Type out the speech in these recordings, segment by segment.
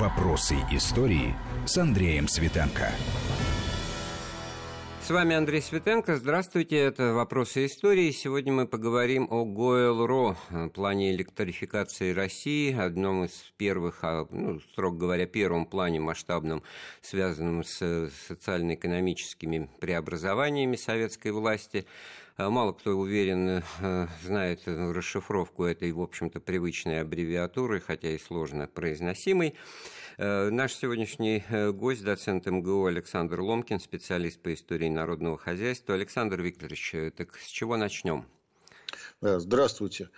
Вопросы истории с Андреем Светенко. С вами Андрей Светенко. Здравствуйте. Это «Вопросы истории». Сегодня мы поговорим о ГОЭЛ-РО, плане электрификации России, одном из первых, а, ну, строго говоря, первом плане масштабном, связанном с социально-экономическими преобразованиями советской власти. А, мало кто уверен, э, знает расшифровку этой, в общем-то, привычной аббревиатуры, хотя и сложно произносимой. Э, наш сегодняшний э, гость, доцент МГУ Александр Ломкин, специалист по истории народного хозяйства. Александр Викторович, э, так с чего начнем? Здравствуйте.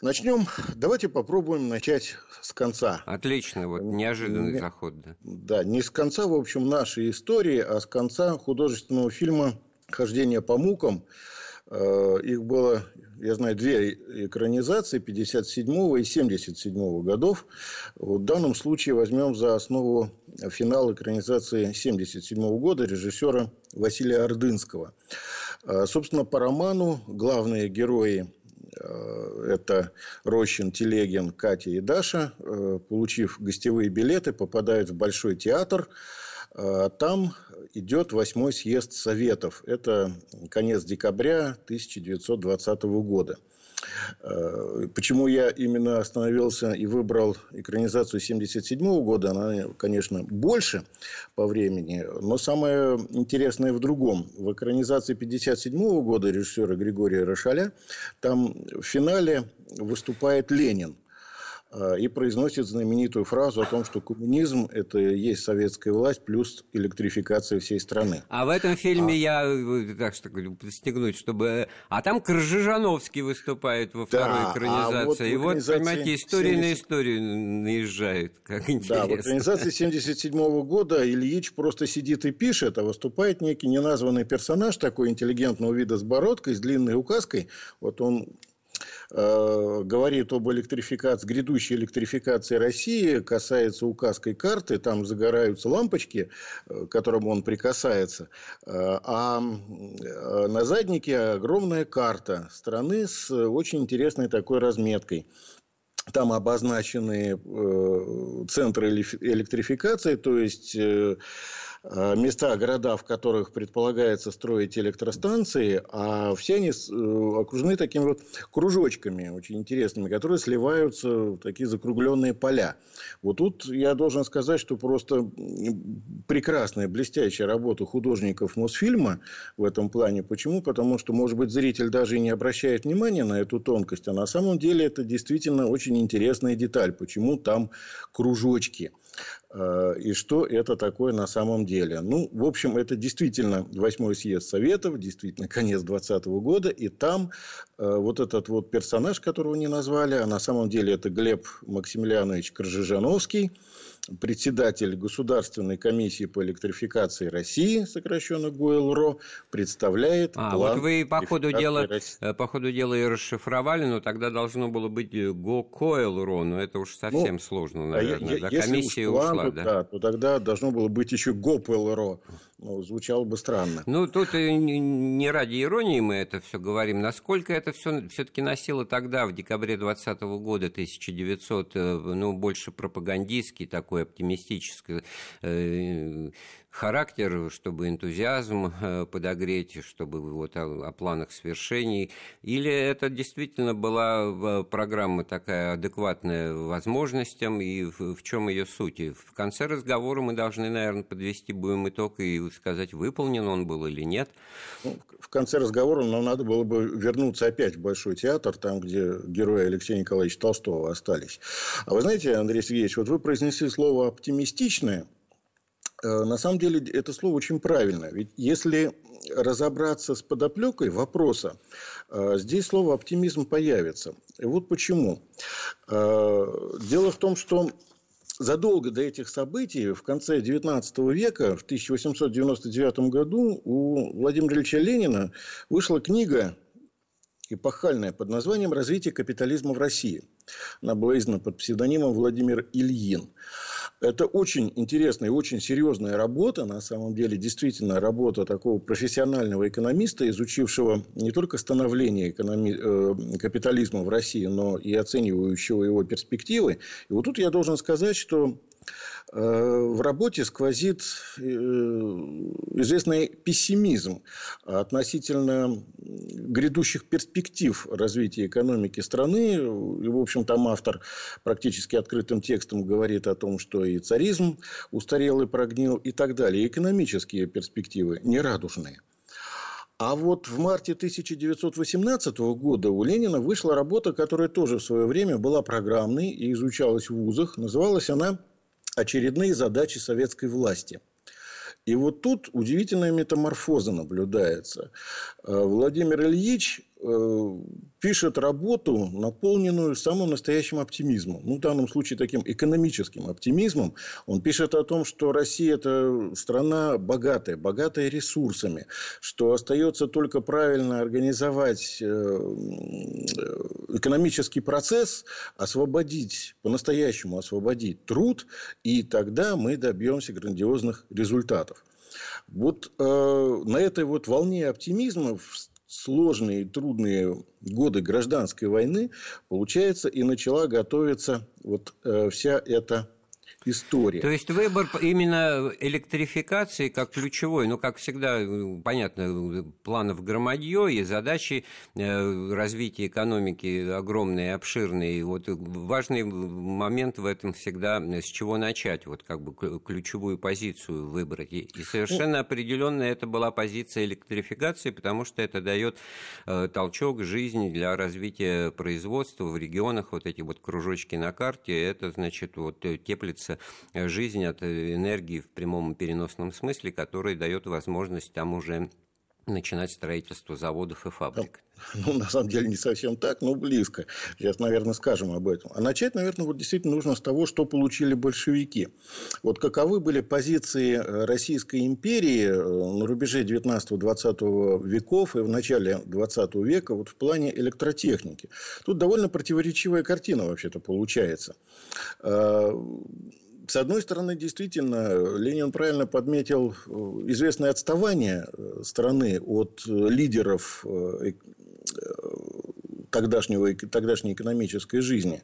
Начнем. Давайте попробуем начать с конца. Отлично, вот неожиданный не, заход. Да. да, не с конца, в общем, нашей истории, а с конца художественного фильма «Хождение по мукам». Их было я знаю, две экранизации 57 и 77 годов. В данном случае возьмем за основу финал экранизации 77 года режиссера Василия Ордынского. А, собственно, по роману главные герои а, это Рощин, Телегин, Катя и Даша, получив гостевые билеты, попадают в Большой театр, там идет восьмой съезд Советов. Это конец декабря 1920 года. А, почему я именно остановился и выбрал экранизацию 1977 года? Она, конечно, больше по времени, но самое интересное в другом. В экранизации 1957 года режиссера Григория Рошаля там в финале выступает Ленин – а, и произносит знаменитую фразу о том, что коммунизм – это и есть советская власть плюс электрификация всей страны. А в этом фильме а... я, э, так что говорю, подстегнуть, чтобы... А там Крыжижановский выступает во второй да, экранизации. А вот и вот, понимаете, история 70... на историю наезжает. Как интересно. Да, в экранизации 77 года Ильич просто сидит и пишет, а выступает некий неназванный персонаж такой интеллигентного вида с бородкой, с длинной указкой. Вот он Э, говорит об электрификации, грядущей электрификации России, касается указкой карты, там загораются лампочки, э, к которым он прикасается, э, а на заднике огромная карта страны с очень интересной такой разметкой. Там обозначены центры электрификации, то есть Э, места, города, в которых предполагается строить электростанции, а все они э, окружены такими вот кружочками очень интересными, которые сливаются в такие закругленные поля. Вот тут я должен сказать, что просто прекрасная, блестящая работа художников Мосфильма в этом плане. Почему? Потому что, может быть, зритель даже и не обращает внимания на эту тонкость, а на самом деле это действительно очень интересная деталь. Почему там кружочки? Э, и что это такое на самом деле. Ну, в общем, это действительно восьмой съезд Советов, действительно конец 2020 года, и там э, вот этот вот персонаж, которого не назвали, а на самом деле это Глеб Максимiliaнович Крыжижановский, председатель Государственной комиссии по электрификации России, сокращенно ГОЭЛРО, представляет а, план вот вы по ходу, дела, э, по ходу дела и расшифровали, но тогда должно было быть ГОКОЭЛРО, но это уж совсем ну, сложно, а наверное. А да, комиссия ушла, да? да? то тогда должно было быть еще ГОПЛРО. Ну, звучало бы странно. Ну, тут не ради иронии мы это все говорим. Насколько это все все-таки носило тогда, в декабре 2020 года, 1900, э, ну, больше пропагандистский такой оптимистический э, характер, чтобы энтузиазм э, подогреть, чтобы вот о, о планах свершений? Или это действительно была программа такая адекватная возможностям, и в, в чем ее суть? В конце разговора мы должны, наверное, подвести будем итог и сказать, выполнен он был или нет. Ну, в конце разговора нам надо было бы вернуться опять в Большой театр, там, где герои Алексея Николаевича Толстого остались. А вы знаете, Андрей Сергеевич, вот вы произнесли слово «оптимистичное», Э, на самом деле это слово очень правильное. Ведь если разобраться с подоплекой вопроса, э, здесь слово оптимизм появится. И вот почему. Э, дело в том, что задолго до этих событий, в конце XIX века, в 1899 году, у Владимира Ильича Ленина вышла книга эпохальная под названием «Развитие капитализма в России». Она была издана под псевдонимом Владимир Ильин. Это очень интересная и очень серьезная работа, на самом деле, действительно работа такого профессионального экономиста, изучившего не только становление экономи... Э, капитализма в России, но и оценивающего его перспективы. И вот тут я должен сказать, что в работе сквозит известный пессимизм относительно грядущих перспектив развития экономики страны. И, в общем, там автор практически открытым текстом говорит о том, что и царизм устарел и прогнил и так далее. Экономические перспективы нерадужные. А вот в марте 1918 года у Ленина вышла работа, которая тоже в свое время была программной и изучалась в вузах. Называлась она «Очередные задачи советской власти». И вот тут удивительная метаморфоза наблюдается. Э, Владимир Ильич пишет работу, наполненную самым настоящим оптимизмом. Ну, в данном случае таким экономическим оптимизмом. Он пишет о том, что Россия – это страна богатая, богатая ресурсами, что остается только правильно организовать э, экономический процесс, освободить, по-настоящему освободить труд, и тогда мы добьемся грандиозных результатов. Вот э, на этой вот волне оптимизма сложные и трудные годы гражданской войны, получается, и начала готовиться вот э, вся эта история. То есть выбор именно электрификации как ключевой, ну, как всегда, понятно, планов громадье и задачи э, развития экономики огромные, обширные. Вот важный момент в этом всегда, с чего начать, вот как бы ключевую позицию выбрать. И совершенно определенно это была позиция электрификации, потому что это дает э, толчок жизни для развития производства в регионах, вот эти вот кружочки на карте, это, значит, вот теплится жизнь от энергии в прямом и переносном смысле, который дает возможность там уже начинать строительство заводов и фабрик. Ну, на самом деле, не совсем так, но близко. Сейчас, наверное, скажем об этом. А начать, наверное, вот действительно нужно с того, что получили большевики. Вот каковы были позиции э, Российской империи э, на рубеже 19-20 веков и в начале 20 века вот в плане электротехники. Тут довольно противоречивая картина вообще-то получается. С одной стороны, действительно, Ленин правильно подметил э, известное отставание э, страны от э, лидеров тогдашнего, тогдашней экономической жизни.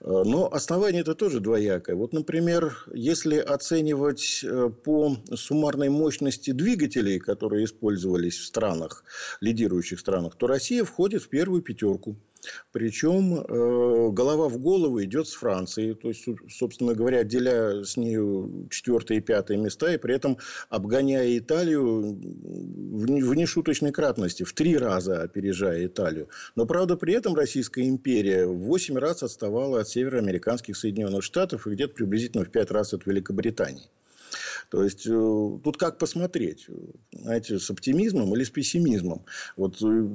Но основание это тоже двоякое. Вот, например, если оценивать по суммарной мощности двигателей, которые использовались в странах, лидирующих странах, то Россия входит в первую пятерку. Причем э, голова в голову идет с Францией. То есть, собственно говоря, деля с нею четвертое и пятое места, и при этом обгоняя Италию в нешуточной кратности, в три раза опережая Италию. Но, правда, при этом Российская империя в восемь раз отставала от североамериканских Соединенных Штатов и где-то приблизительно в пять раз от Великобритании. То есть, э, тут как посмотреть, знаете, с оптимизмом или с пессимизмом. Вот э,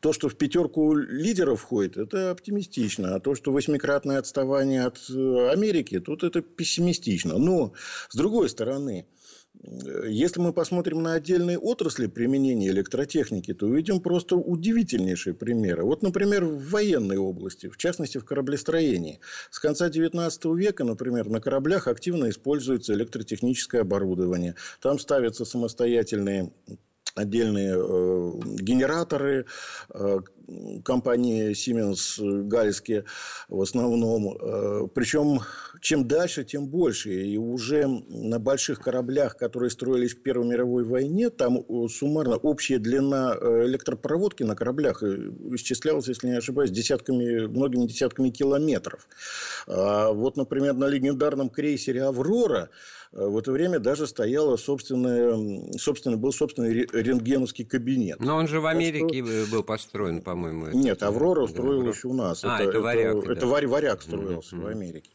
то, что в пятерку лидеров входит, это оптимистично. А то, что восьмикратное отставание от э, Америки, тут это пессимистично. Но, с другой стороны, если мы посмотрим на отдельные отрасли применения электротехники, то увидим просто удивительнейшие примеры. Вот, например, в военной области, в частности, в кораблестроении. С конца XIX века, например, на кораблях активно используется электротехническое оборудование. Там ставятся самостоятельные отдельные э, генераторы э, компании Siemens гальские в основном. Э, причем чем дальше, тем больше. И уже на больших кораблях, которые строились в Первой мировой войне, там э, суммарно общая длина э, электропроводки на кораблях исчислялась, если не ошибаюсь, десятками, многими десятками километров. А вот, например, на легендарном крейсере «Аврора» в это время даже стояла собственная, собственно, был собственный рентгеновский кабинет. Но он же в Америке что... был построен, по-моему. Нет, Аврора строилась да, у нас. А, это, это варяг. Это, да. это варяг строился mm-hmm. в Америке.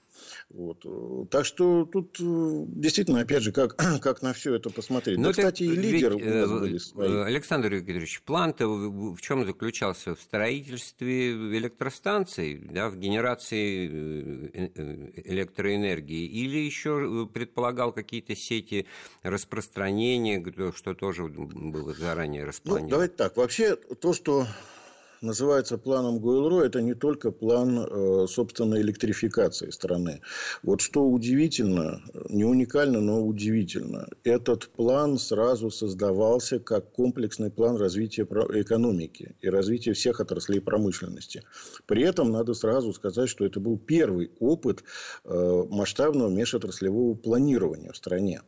Вот. Так что тут э, действительно, опять же, как, как на все это посмотреть. Но ну, да, кстати, и лидеры ведь, у нас э, были свои. Э, Александр Викторович, план-то в чем заключался? В строительстве электростанций, да, в генерации электроэнергии? Или еще предполагал какие-то сети распространения, что тоже было заранее распланировано? Ну, давайте так. Вообще, то, что называется планом Гойл-Ро, это не только план, э, собственно, электрификации страны. Вот что удивительно, не уникально, но удивительно, этот план сразу создавался как комплексный план развития экономики и развития всех отраслей промышленности. При этом надо сразу сказать, что это был первый опыт э, масштабного межотраслевого планирования в стране.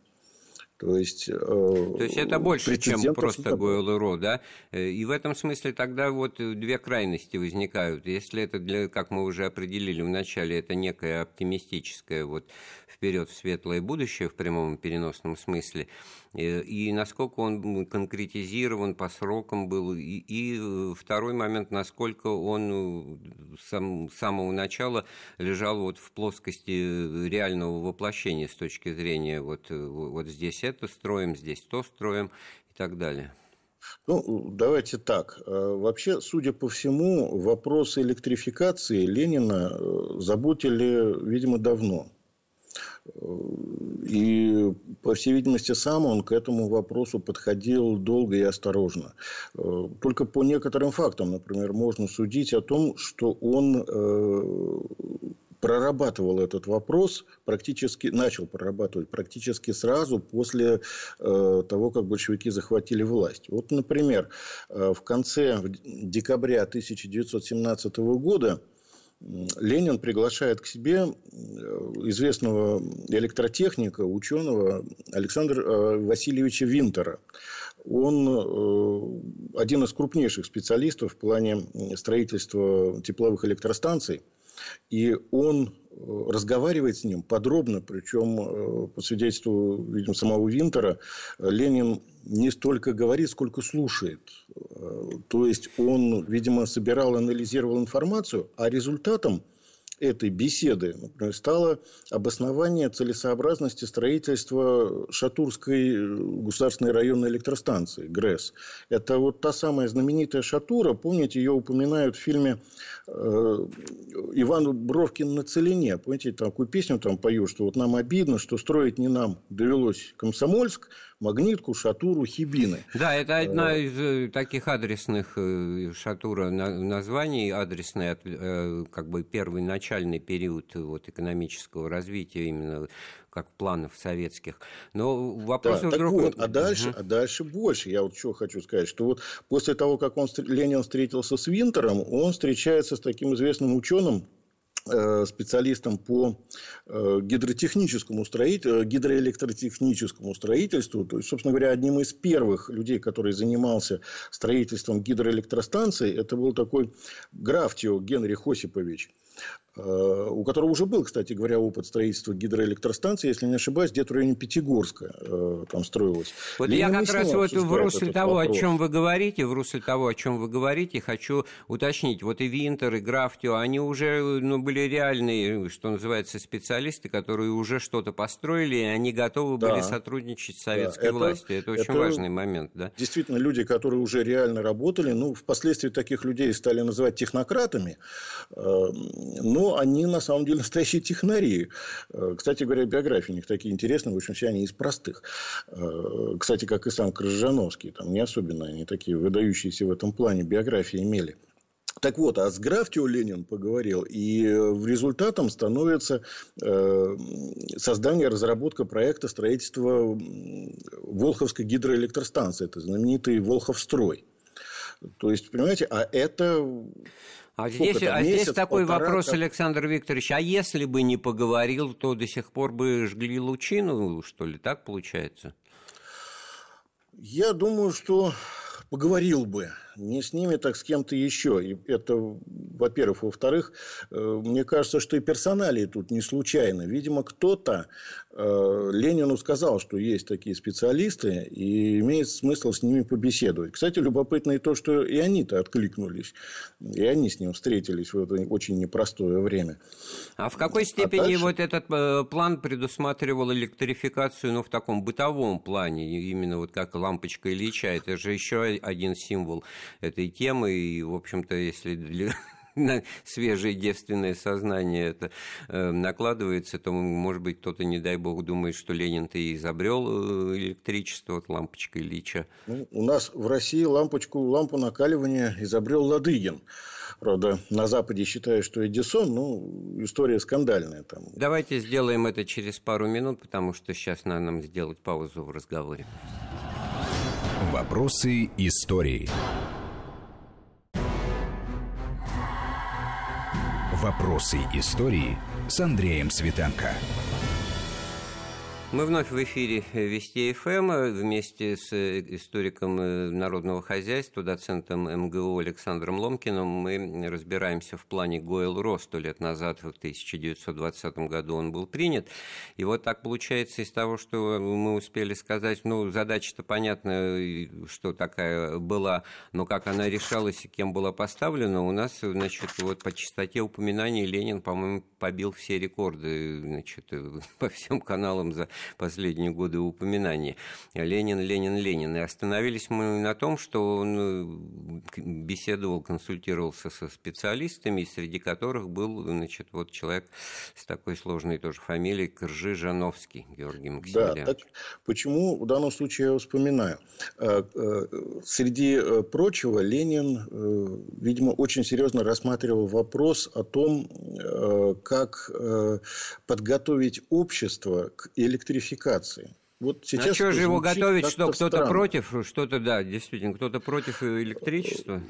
То есть, э, То есть это больше, чем просто ГОЛРО, да? Э, и в этом смысле тогда вот две крайности возникают. Если это, для, как мы уже определили в начале, это некое оптимистическое вот вперед в светлое будущее в прямом переносном смысле, Э, и насколько он конкретизирован по срокам был, и, и э, второй момент, насколько он э, сам, с самого начала лежал вот в плоскости реального воплощения с точки зрения вот, вот здесь это строим, здесь то строим и так далее. Ну, давайте так. Вообще, судя по всему, вопросы электрификации Ленина заботили, видимо, давно. И, по всей видимости, сам он к этому вопросу подходил долго и осторожно. Только по некоторым фактам, например, можно судить о том, что он э, прорабатывал этот вопрос, практически начал прорабатывать практически сразу после э, того, как большевики захватили власть. Вот, например, э, в конце декабря 1917 года Ленин приглашает к себе известного электротехника, ученого Александра э, Васильевича Винтера. Он э, один из крупнейших специалистов в плане строительства тепловых электростанций. И он разговаривает с ним подробно, причем по свидетельству, видимо, самого Винтера, Ленин не столько говорит, сколько слушает. То есть он, видимо, собирал, анализировал информацию, а результатом этой беседы например, стало обоснование целесообразности строительства Шатурской государственной районной электростанции ГРЭС. Это вот та самая знаменитая Шатура, помните, ее упоминают в фильме э, Иван Бровкин на целине. Помните, такую песню там поют, что вот нам обидно, что строить не нам довелось Комсомольск, Магнитку, Шатуру, Хибины. Да, это одна э, из э, таких адресных Шатура названий, адресный, как бы первый начальный период вот, экономического развития именно как планов советских. Но вопрос да, вдруг... вот, а дальше, угу. а дальше больше. Я вот что хочу сказать, что вот после того, как он, Ленин встретился с Винтером, он встречается с таким известным ученым, э, специалистом по э, гидротехническому строительству, э, гидроэлектротехническому строительству, то есть, собственно говоря, одним из первых людей, который занимался строительством гидроэлектростанций, это был такой Графтио Генрих Осипович. Э, у которого уже был, кстати говоря, опыт строительства гидроэлектростанции, если не ошибаюсь, где-то в районе Пятигорска э, там строилось. Вот Ленин я как раз вот в русле того, вопрос. о чем вы говорите, в русле того, о чем вы говорите, хочу уточнить. Вот и Винтер, и Графтио, они уже ну, были реальные, что называется, специалисты, которые уже что-то построили, и они готовы да. были сотрудничать с советской да, властью. Это, это очень это важный момент. Да? Действительно, люди, которые уже реально работали, ну, впоследствии таких людей стали называть технократами, э, но они на самом деле настоящие технари. Э, кстати говоря, биографии у них такие интересные, в общем, все они из простых. Э, кстати, как и сам Крыжановский, там не особенно они такие выдающиеся в этом плане биографии имели. Так вот, а с Графтио Ленин поговорил, и в результатом становится э, создание, разработка проекта строительства Волховской гидроэлектростанции. Это знаменитый Волховстрой. То есть, понимаете, а это а здесь, а месяц, здесь такой полтора, вопрос, как... Александр Викторович, а если бы не поговорил, то до сих пор бы жгли лучину, что ли, так получается? Я думаю, что поговорил бы не с ними, так с кем-то еще. И это, во-первых. Во-вторых, э, мне кажется, что и персоналии тут не случайно. Видимо, кто-то э, Ленину сказал, что есть такие специалисты, и имеет смысл с ними побеседовать. Кстати, любопытно и то, что и они-то откликнулись. И они с ним встретились в это очень непростое время. А в какой степени а дальше... вот этот э, план предусматривал электрификацию, ну, в таком бытовом плане, именно вот как лампочка Ильича, это же еще один символ этой темы. И, в общем-то, если для, на свежее девственное сознание это э, накладывается, то, может быть, кто-то, не дай бог, думает, что Ленин-то и изобрел э, электричество, вот лампочка Ильича. Ну, у нас в России лампочку, лампу накаливания изобрел Ладыгин. Правда, на Западе считают, что Эдисон, ну, история скандальная. Там. Давайте сделаем это через пару минут, потому что сейчас надо нам сделать паузу в разговоре. Вопросы истории. Вопросы истории с Андреем Светенко. Мы вновь в эфире Вести ФМ вместе с историком народного хозяйства, доцентом МГУ Александром Ломкиным. Мы разбираемся в плане Гойл-Ро. Сто лет назад, в 1920 году он был принят. И вот так получается из того, что мы успели сказать, ну, задача-то понятна, что такая была, но как она решалась и кем была поставлена, у нас, значит, вот по частоте упоминаний Ленин, по-моему, побил все рекорды, значит, по всем каналам за последние годы упоминания. Ленин, Ленин, Ленин. И остановились мы на том, что он э, беседовал, консультировался со специалистами, среди которых был значит, вот человек с такой сложной тоже фамилией Кржи Жановский, Георгий Максимилианович. Да, так почему в данном случае я вспоминаю? Э, э, среди прочего, Ленин, видимо, очень серьезно рассматривал вопрос о том, как подготовить общество к электричеству электрификации. Вот сейчас а что же его готовить, что кто-то против, что-то, да, действительно, кто-то против электричества?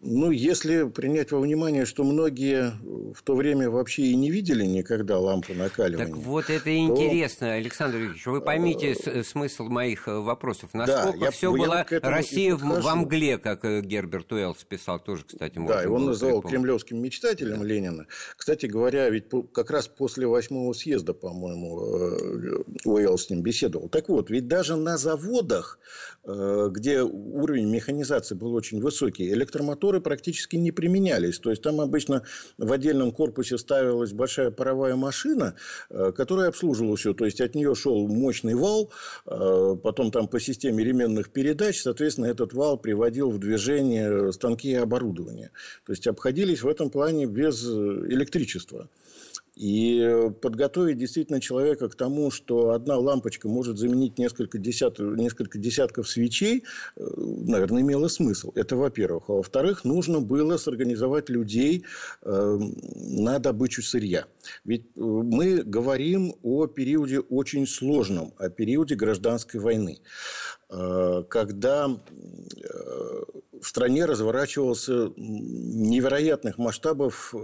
Ну, если принять во внимание, что многие в то время вообще и не видели никогда лампу накаливания. Так вот это то... интересно, Александр Викторович. Вы поймите а... смысл моих э, вопросов. Насколько да, все было Россия в, мгле, как э, Герберт Уэллс писал, тоже, кстати, Да, и он называл кремлевским мечтателем да. Ленина. Кстати говоря, ведь как раз после восьмого съезда, по-моему, Уэллс с ним беседовал. Так вот, ведь даже на заводах, где уровень механизации был очень высокий, электромотор моторы практически не применялись. То есть, там обычно в отдельном корпусе ставилась большая паровая машина, э, которая обслуживала все. То есть, от нее шел мощный вал, э, потом там по системе ременных передач, соответственно, этот вал приводил в движение станки и оборудование. То есть, обходились в этом плане без электричества. И подготовить действительно человека к тому, что одна лампочка может заменить несколько десятков, несколько десятков свечей, э, наверное, имело смысл. Это во-первых. А во-вторых, нужно было сорганизовать людей э, на добычу сырья. Ведь э, мы говорим о периоде очень сложном, о периоде гражданской войны когда в стране разворачивался невероятных масштабов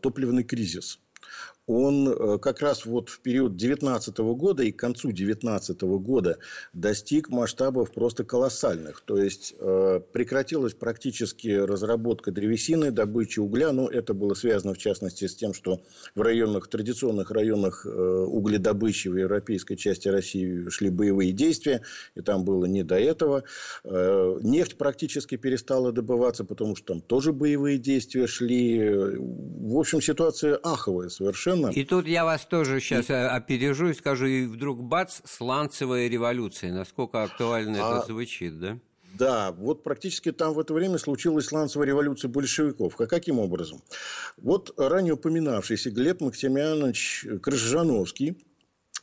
топливный кризис – он э, как раз вот в период 2019 года и к концу 2019 года достиг масштабов просто колоссальных. То есть, э, прекратилась практически разработка древесины, добыча угля. Но это было связано, в частности, с тем, что в районах, традиционных районах э, угледобычи в европейской части России шли боевые действия. И там было не до этого. Нефть практически перестала добываться, потому что там тоже боевые действия шли. В общем, ситуация аховая совершенно Безусловно. И тут я вас тоже сейчас и... опережу и скажу, и вдруг бац, сланцевая революция. Насколько актуально а... это звучит, да? Да, вот практически там в это время случилась сланцевая революция большевиков. А каким образом? Вот ранее упоминавшийся Глеб Максимянович Крыжановский,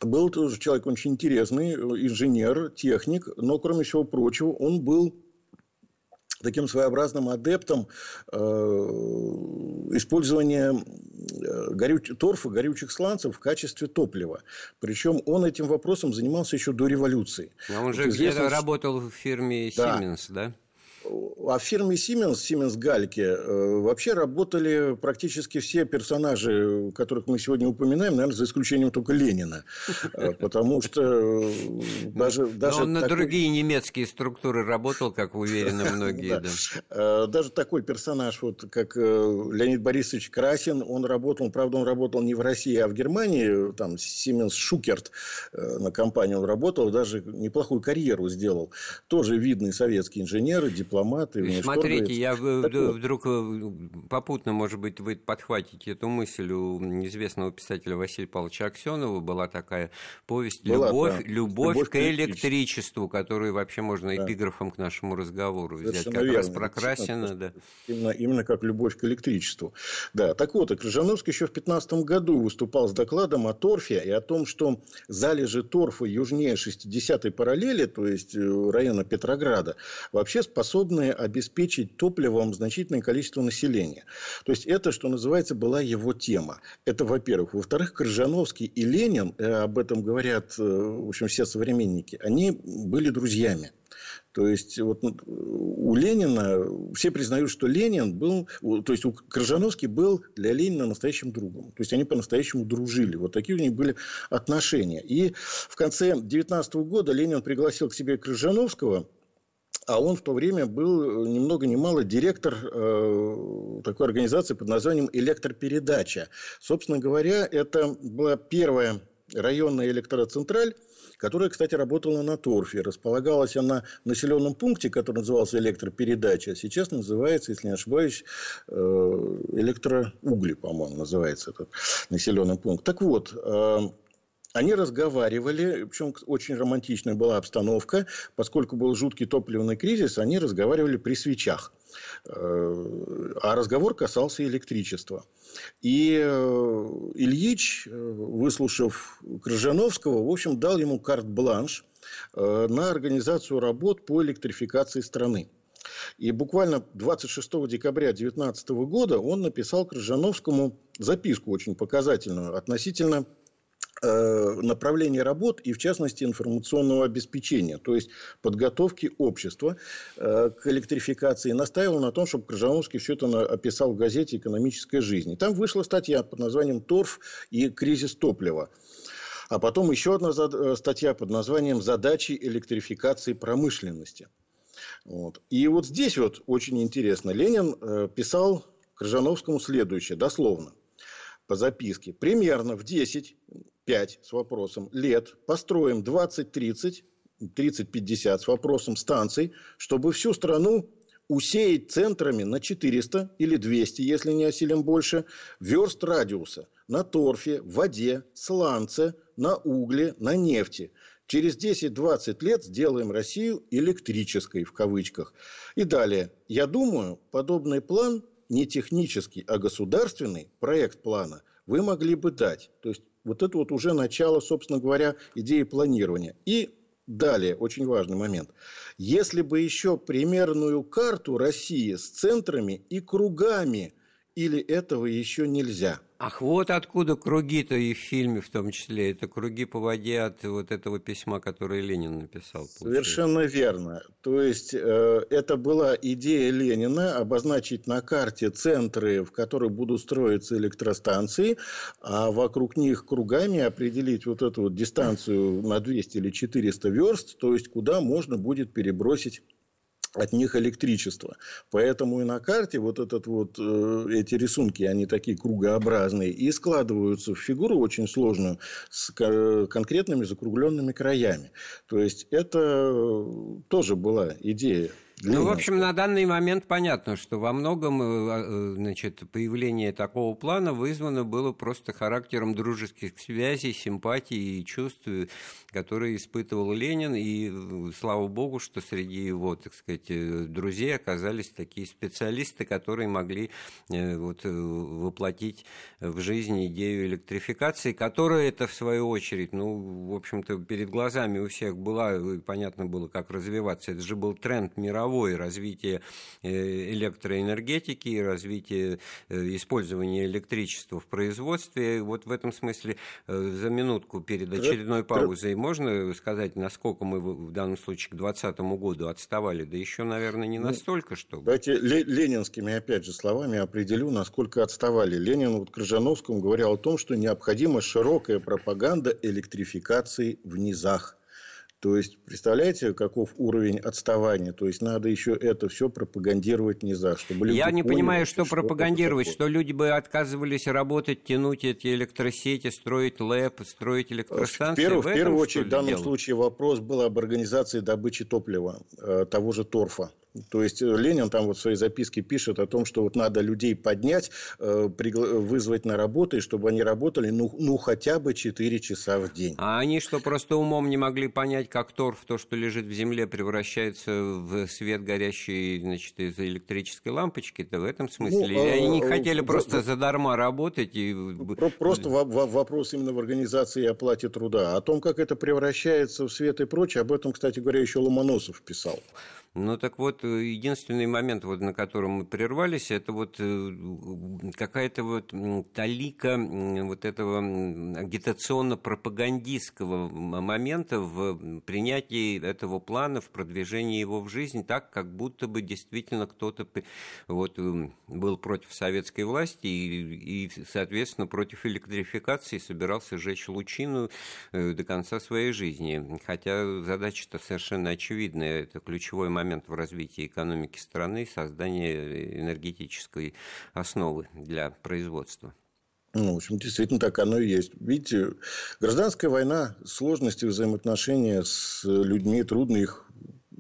был тоже человек очень интересный, инженер, техник, но, кроме всего прочего, он был таким своеобразным адептом э, использования э, горюч... торфа, горючих сланцев в качестве топлива. Причем он этим вопросом занимался еще до революции. Но он же где-то работал в фирме Siemens, да? да? А в фирме Siemens, Siemens Гальке, э, вообще работали практически все персонажи, которых мы сегодня упоминаем, наверное, за исключением только Ленина. Э, потому что э, даже... даже он на другие немецкие структуры работал, как уверены многие. Даже такой персонаж, вот как Леонид Борисович Красин, он работал, правда, он работал не в России, а в Германии, там Siemens Шукерт на компании он работал, даже неплохую карьеру сделал. Тоже видный советский инженер, дипломат дипломаты. Смотрите, я вдруг э, попутно, может быть, вы подхватите эту мысль у известного писателя Василия Павловича Аксенова. Была такая повесть была, «Любовь, да. любовь, любовь к электричеству», которую вообще можно да. эпиграфом к нашему разговору Совершенно взять. Как верно. раз про Красина. Да. Именно, именно как «Любовь к электричеству». Да, так вот, Крыжановский еще в 15 году выступал с докладом о торфе и о том, что залежи торфа южнее 60-й параллели, то есть э, района Петрограда, вообще способны обеспечить топливом значительное количество населения. То есть это, что называется, была его тема. Это, во-первых. Во-вторых, Крыжановский и Ленин, э, об этом говорят, э, в общем, все современники, они были друзьями. То есть, вот ну, у Ленина, все признают, что Ленин был, то есть, у Крыжановский был для Ленина настоящим другом. То есть, они по-настоящему дружили. Вот такие у них были отношения. И в конце 19 года Ленин пригласил к себе Крыжановского, а он в то время был ни много ни мало директор э, такой организации под названием «Электропередача». Собственно говоря, это была первая районная электроцентраль, которая, кстати, работала на торфе. Располагалась она в населенном пункте, который назывался электропередача, сейчас называется, если не ошибаюсь, э, электроугли, по-моему, называется этот населенный пункт. Так вот, э, они разговаривали, причем очень романтичная была обстановка, поскольку был жуткий топливный кризис, они разговаривали при свечах. Э, а разговор касался электричества. И э, Ильич, э, выслушав Крыжановского, в общем, дал ему карт-бланш на организацию работ по электрификации страны. И буквально 26 декабря 2019 года он написал Крыжановскому записку очень показательную относительно Э, направления работ и, в частности, информационного обеспечения, то есть подготовки общества э, к электрификации. Настаивал на том, чтобы Крыжановский все это описал в газете «Экономическая жизнь». И там вышла статья под названием «Торф и кризис топлива». А потом еще одна э, статья под названием «Задачи электрификации промышленности». Вот. И вот здесь вот очень интересно. Ленин писал Крыжановскому следующее, дословно, по записке. Примерно в 10 5 с вопросом лет, построим 20-30, 30-50 с вопросом станций, чтобы всю страну усеять центрами на 400 или 200, если не осилим больше, верст радиуса на торфе, воде, сланце, на угле, на нефти. Через 10-20 лет сделаем Россию электрической, в кавычках. И далее. Я думаю, подобный план не технический, а государственный проект плана вы могли бы дать. То есть вот это вот уже начало, собственно говоря, идеи планирования. И далее, очень важный момент. Если бы еще примерную карту России с центрами и кругами, или этого еще нельзя – Ах, вот откуда круги-то и в фильме в том числе. Это круги по воде от вот этого письма, которое Ленин написал. Получается. Совершенно верно. То есть, э, это была идея Ленина обозначить на карте центры, в которых будут строиться электростанции, а вокруг них кругами определить вот эту вот дистанцию на 200 или 400 верст, то есть, куда можно будет перебросить от них электричество. Поэтому и на карте вот, этот вот э, эти рисунки, они такие кругообразные, и складываются в фигуру очень сложную с конкретными закругленными краями. То есть, это тоже была идея ну, в общем, на данный момент понятно, что во многом э, э, значит, появление такого плана вызвано было просто характером дружеских связей, симпатий и чувств, которые испытывал Ленин. И э, слава богу, что среди его, так сказать, друзей оказались такие специалисты, которые могли вот, воплотить в жизнь идею электрификации, которая это, в свою очередь, ну, в общем-то, перед глазами у всех была, и понятно было, как развиваться. Это же был тренд мировой мировое развитие э, электроэнергетики и развитие э, использования электричества в производстве. Вот в этом смысле э, за минутку перед очередной паузой можно сказать, насколько мы в данном случае к 2020 году отставали? Да еще, наверное, не ну, настолько, чтобы... Давайте ленинскими, опять же, словами определю, насколько отставали. Ленин вот Крыжановскому говорил о том, что необходима широкая пропаганда электрификации в низах. То есть, представляете, каков уровень отставания? То есть, надо еще это все пропагандировать не за, чтобы люди Я не поняли, понимаю, что, что пропагандировать, что люди бы отказывались работать, тянуть эти электросети, строить ЛЭП, строить электростанции. В, перв, в, в первую очередь, в данном дело? случае вопрос был об организации добычи топлива, э, того же торфа. То есть Ленин там вот в своей записке пишет о том, что вот надо людей поднять, вызвать на работу, и чтобы они работали ну, ну хотя бы 4 часа в день. А они что, просто умом не могли понять, как торф, то, что лежит в земле, превращается в свет горящий значит, из электрической лампочки-то в этом смысле? Ну, Или они не хотели просто задарма работать? И... Просто вопрос именно в организации и оплате труда. О том, как это превращается в свет и прочее, об этом, кстати говоря, еще Ломоносов писал. Ну так вот, э, единственный момент, вот, на котором мы прервались, это вот э, какая-то вот талика вот этого агитационно-пропагандистского момента в принятии этого плана, в продвижении его в жизнь, так, как будто бы действительно кто-то вот, э, был против советской власти и, и, соответственно, против электрификации собирался сжечь лучину до конца своей жизни. Хотя задача-то совершенно очевидная, это ключевой момент момент в развитии экономики страны создание энергетической основы для производства. Ну, в общем, действительно так оно и есть. Видите, гражданская война, сложности взаимоотношения с людьми, трудно их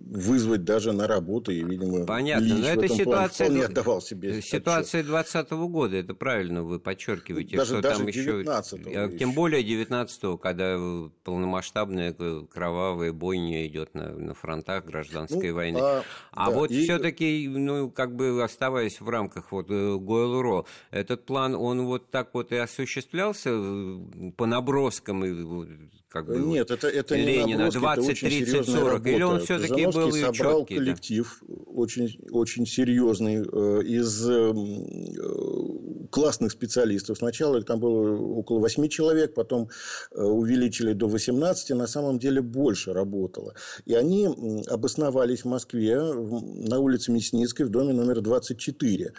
вызвать даже на работу. И, видимо, Понятно, но это ситуация, не отдавал себе ситуация 2020 года, это правильно вы подчеркиваете, даже, что даже там еще... Тем более 19-го, когда полномасштабная кровавая бойня идет на, на фронтах гражданской ну, войны. А, а да, вот и... все-таки, ну, как бы оставаясь в рамках вот э, Гойл-Ро, этот план, он вот так вот и осуществлялся э, по наброскам как бы Нет, это, это Ленина, не 20, 30, 40, или он все-таки был и собрал четкий, коллектив да? очень, очень серьезный э, из э, классных специалистов. Сначала там было около 8 человек, потом э, увеличили до 18, на самом деле больше работало. И они обосновались в Москве на улице Мясницкой в доме номер 24.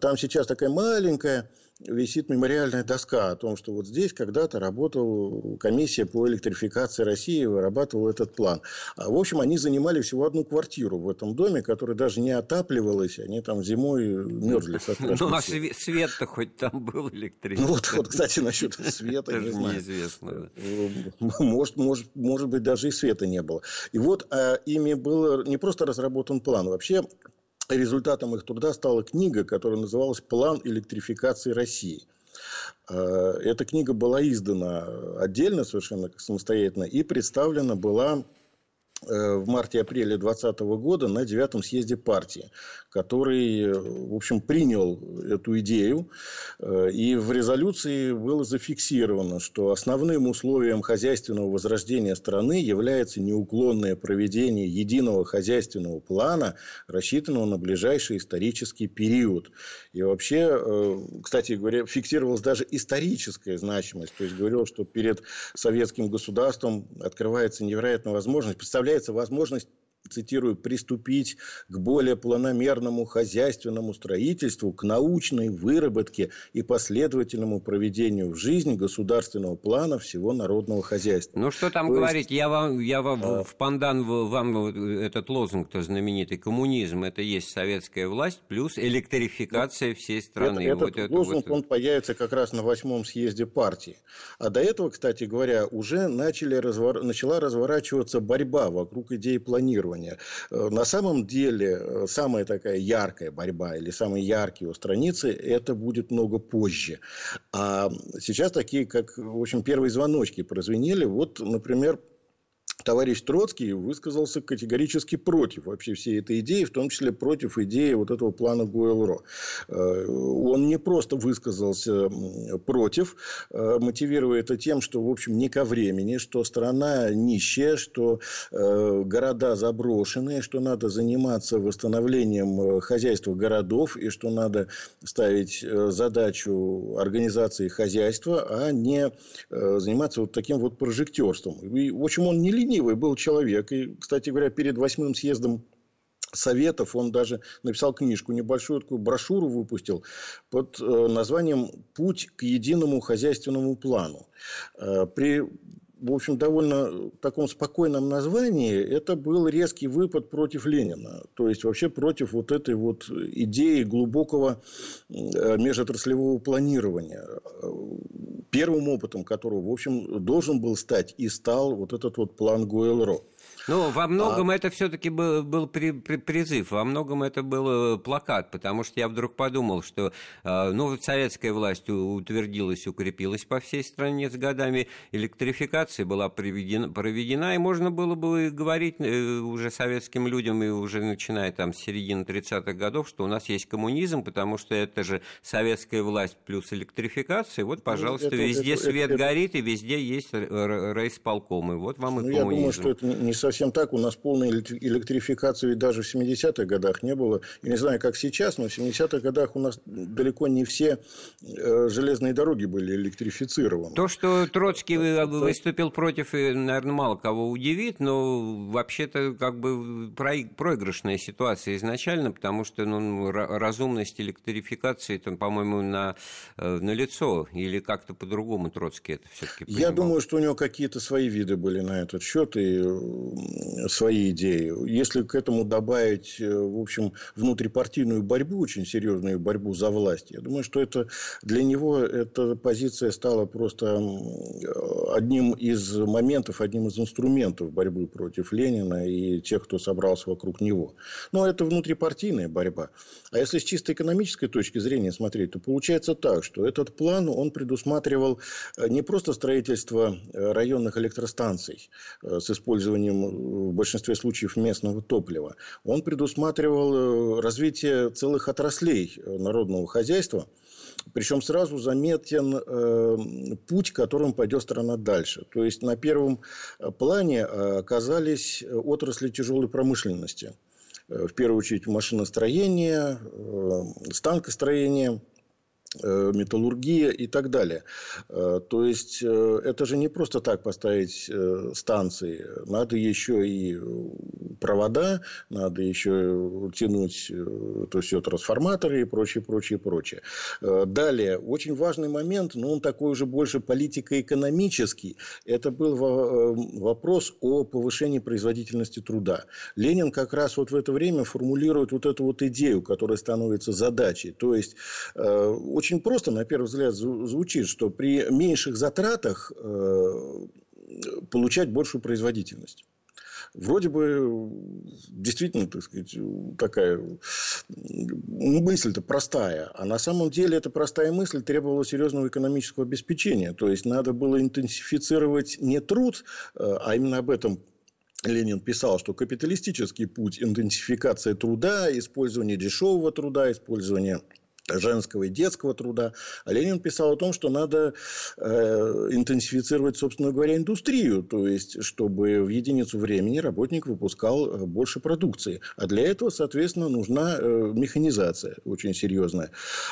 Там сейчас такая маленькая висит мемориальная доска о том, что вот здесь когда-то работала комиссия по электрификации России, вырабатывала этот план. А, в общем, они занимали всего одну квартиру в этом доме, которая даже не отапливалась, они там зимой мерзли Ну, а свет-то хоть там был электрический? Ну, вот, вот кстати, насчет света, не знаю. неизвестно. Может, может, может быть, даже и света не было. И вот а, ими был не просто разработан план, вообще результатом их труда стала книга, которая называлась «План электрификации России». Э, эта книга была издана отдельно, совершенно самостоятельно, и представлена была э, в марте-апреле 2020 года на девятом съезде партии который, в общем, принял эту идею. Э, и в резолюции было зафиксировано, что основным условием хозяйственного возрождения страны является неуклонное проведение единого хозяйственного плана, рассчитанного на ближайший исторический период. И вообще, э, кстати говоря, фиксировалась даже историческая значимость. То есть, говорил, что перед советским государством открывается невероятная возможность, представляется возможность цитирую, приступить к более планомерному хозяйственному строительству, к научной выработке и последовательному проведению в жизнь государственного плана всего народного хозяйства. Ну, что там То говорить, есть... я вам, я вам а... в пандан вам этот лозунг-то знаменитый, коммунизм, это есть советская власть плюс электрификация ну, всей страны. Это, этот вот лозунг, вот... он появится как раз на восьмом съезде партии. А до этого, кстати говоря, уже начали развор... начала разворачиваться борьба вокруг идеи планирования планирования. Э, на самом деле, э, самая такая яркая борьба или самые яркие его страницы, это будет много позже. А сейчас такие, как, в общем, первые звоночки прозвенели. Вот, например, товарищ Троцкий высказался категорически против вообще всей этой идеи, в том числе против идеи вот этого плана Гойл-Ро. Э, он не просто высказался против, э, мотивируя это тем, что, в общем, не ко времени, что страна нищая, что э, города заброшенные, что надо заниматься восстановлением хозяйства городов и что надо ставить задачу организации хозяйства, а не заниматься вот таким вот прожектерством. И, в общем, он не ленивый был человек. И, кстати говоря, перед восьмым съездом Советов, он даже написал книжку, небольшую такую брошюру выпустил под э, названием «Путь к единому хозяйственному плану». Э, при в общем, довольно таком спокойном названии, это был резкий выпад против Ленина. То есть, вообще против вот этой вот идеи глубокого э, межотраслевого планирования. Первым опытом которого, в общем, должен был стать и стал вот этот вот план Гойл-Ро. Ну, во многом а... это все-таки был, был при, при, призыв, во многом это был плакат, потому что я вдруг подумал, что э, ну, советская власть утвердилась, укрепилась по всей стране с годами, электрификация была проведена, проведена и можно было бы говорить э, уже советским людям, и уже начиная там с середины 30-х годов, что у нас есть коммунизм, потому что это же советская власть плюс электрификация, вот, ну, пожалуйста, это, везде это, свет это, горит, и везде есть райисполком, и вот вам и ну, коммунизм. Я думаю, что это не совсем совсем так. У нас полной электрификации ведь даже в 70-х годах не было. Я не знаю, как сейчас, но в 70-х годах у нас далеко не все э, железные дороги были электрифицированы. То, что Троцкий выступил против, наверное, мало кого удивит, но вообще-то как бы проигрышная ситуация изначально, потому что ну, разумность электрификации, там, по-моему, на, э, на лицо или как-то по-другому Троцкий это все-таки Я думаю, что у него какие-то свои виды были на этот счет, и свои идеи. Если к этому добавить, э, в общем, внутрипартийную борьбу, очень серьезную борьбу за власть, я думаю, что это для него эта позиция стала просто одним из моментов, одним из инструментов борьбы против Ленина и тех, кто собрался вокруг него. Но это внутрипартийная борьба. А если с чисто экономической точки зрения смотреть, то получается так, что этот план, он предусматривал э, не просто строительство э, районных электростанций с использованием в большинстве случаев местного топлива. Он предусматривал э, развитие целых отраслей э, народного хозяйства, причем сразу заметен э, путь, которым пойдет страна дальше. То есть на первом плане оказались отрасли тяжелой промышленности. В первую очередь машиностроение, станкостроение – Э, металлургия и так далее. Э, то есть, э, это же не просто так поставить станции. Надо еще и провода, надо еще тянуть то все трансформаторы и прочее, прочее, прочее. Далее, очень важный момент, но он такой уже больше политико-экономический. Это был вопрос о повышении производительности труда. Ленин как раз вот в это время формулирует вот эту вот идею, которая становится задачей. То есть, очень просто, на первый взгляд, звучит, что при меньших затратах э, получать большую производительность. Вроде бы действительно, так сказать, такая мысль-то простая. А на самом деле эта простая мысль требовала серьезного экономического обеспечения. То есть, надо было интенсифицировать не труд, э, а именно об этом Ленин писал, что капиталистический путь интенсификация труда, использование дешевого труда, использование женского и детского труда. А Ленин писал о том, что надо э, интенсифицировать, собственно говоря, индустрию, то есть, чтобы в единицу времени работник выпускал э, больше продукции. А для этого, соответственно, нужна э, механизация очень серьезная.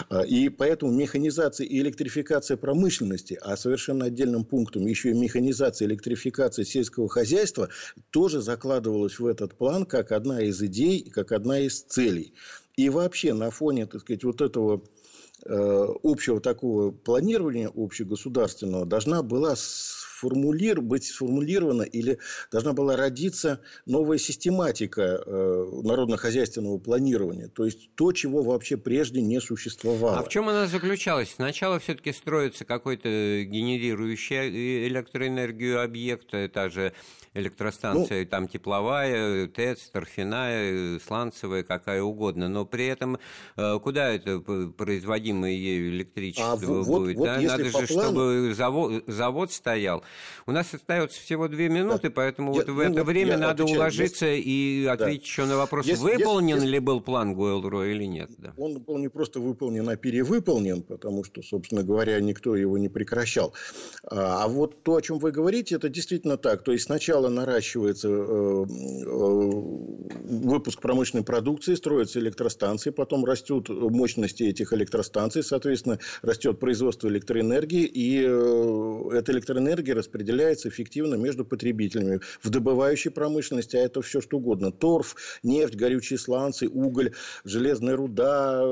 А, и поэтому механизация и электрификация промышленности, а совершенно отдельным пунктом еще и механизация и электрификация сельского хозяйства тоже закладывалась в этот план как одна из идей, как одна из целей. И вообще на фоне, так сказать, вот этого э, общего такого планирования общегосударственного должна была сформулир, быть сформулирована или должна была родиться новая систематика э, народно-хозяйственного планирования. То есть то, чего вообще прежде не существовало. А в чем она заключалась? Сначала все-таки строится какой-то генерирующий электроэнергию объект, это же электростанция, ну, там тепловая, ТЭЦ, торфяная, сланцевая, какая угодно, но при этом э, куда это производимое ею электричество а будет? Вот, да? Надо же, плану... чтобы завод, завод стоял. У нас остается всего две минуты, да. поэтому я, вот в ну, это время надо отвечаю. уложиться есть... и ответить да. еще на вопрос, есть, выполнен есть, ли был план Гуэлро или нет. Да. Он был не просто выполнен, а перевыполнен, потому что, собственно говоря, никто его не прекращал. А, а вот то, о чем вы говорите, это действительно так. То есть сначала наращивается э, э, выпуск промышленной продукции, строятся электростанции, потом растут мощности этих электростанций, соответственно, растет производство электроэнергии, и э, эта электроэнергия распределяется эффективно между потребителями в добывающей промышленности, а это все что угодно. Торф, нефть, горючие сланцы, уголь, железная руда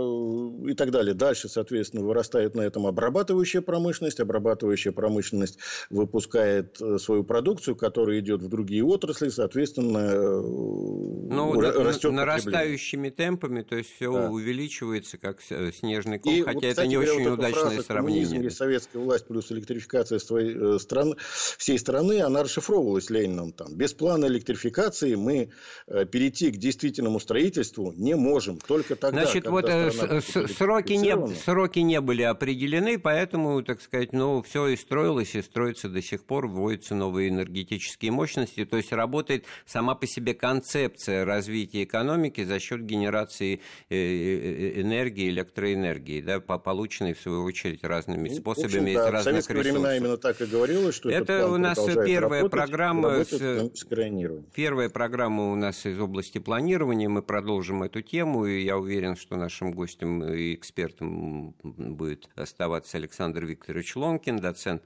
и так далее. Дальше, соответственно, вырастает на этом обрабатывающая промышленность. Обрабатывающая промышленность выпускает свою продукцию, которая идет в другие отрасли, соответственно, ну, растет нарастающими темпами, то есть все да. увеличивается, как снежный ком, и, хотя вот, это не очень удачное сравнение. Коммунизм или советская власть плюс электрификация своей э, страны, всей страны, она расшифровывалась Лениным там. Без плана электрификации мы э, перейти к действительному строительству не можем. Только тогда, Значит, вот э, сроки, не, сроки не были определены, поэтому, так сказать, ну, все и строилось, и строится до сих пор, вводятся новые энергетические мощности, то есть работает сама по себе концепция развития экономики за счет генерации э, э, энергии, электроэнергии, да, полученной, в свою очередь, разными ну, способами из разных в ресурсов. времена именно так и говорилось, что это у нас первая работать, программа с, первая программа у нас из области планирования. Мы продолжим эту тему, и я уверен, что нашим гостем и экспертом будет оставаться Александр Викторович Лонкин, доцент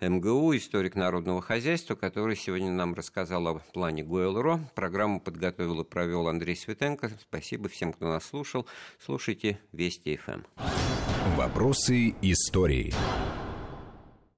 МГУ, историк народного хозяйства, который сегодня нам рассказал о плане ГОЭЛРО. Программу подготовил и провел Андрей Светенко. Спасибо всем, кто нас слушал. Слушайте Вести ФМ. Вопросы истории.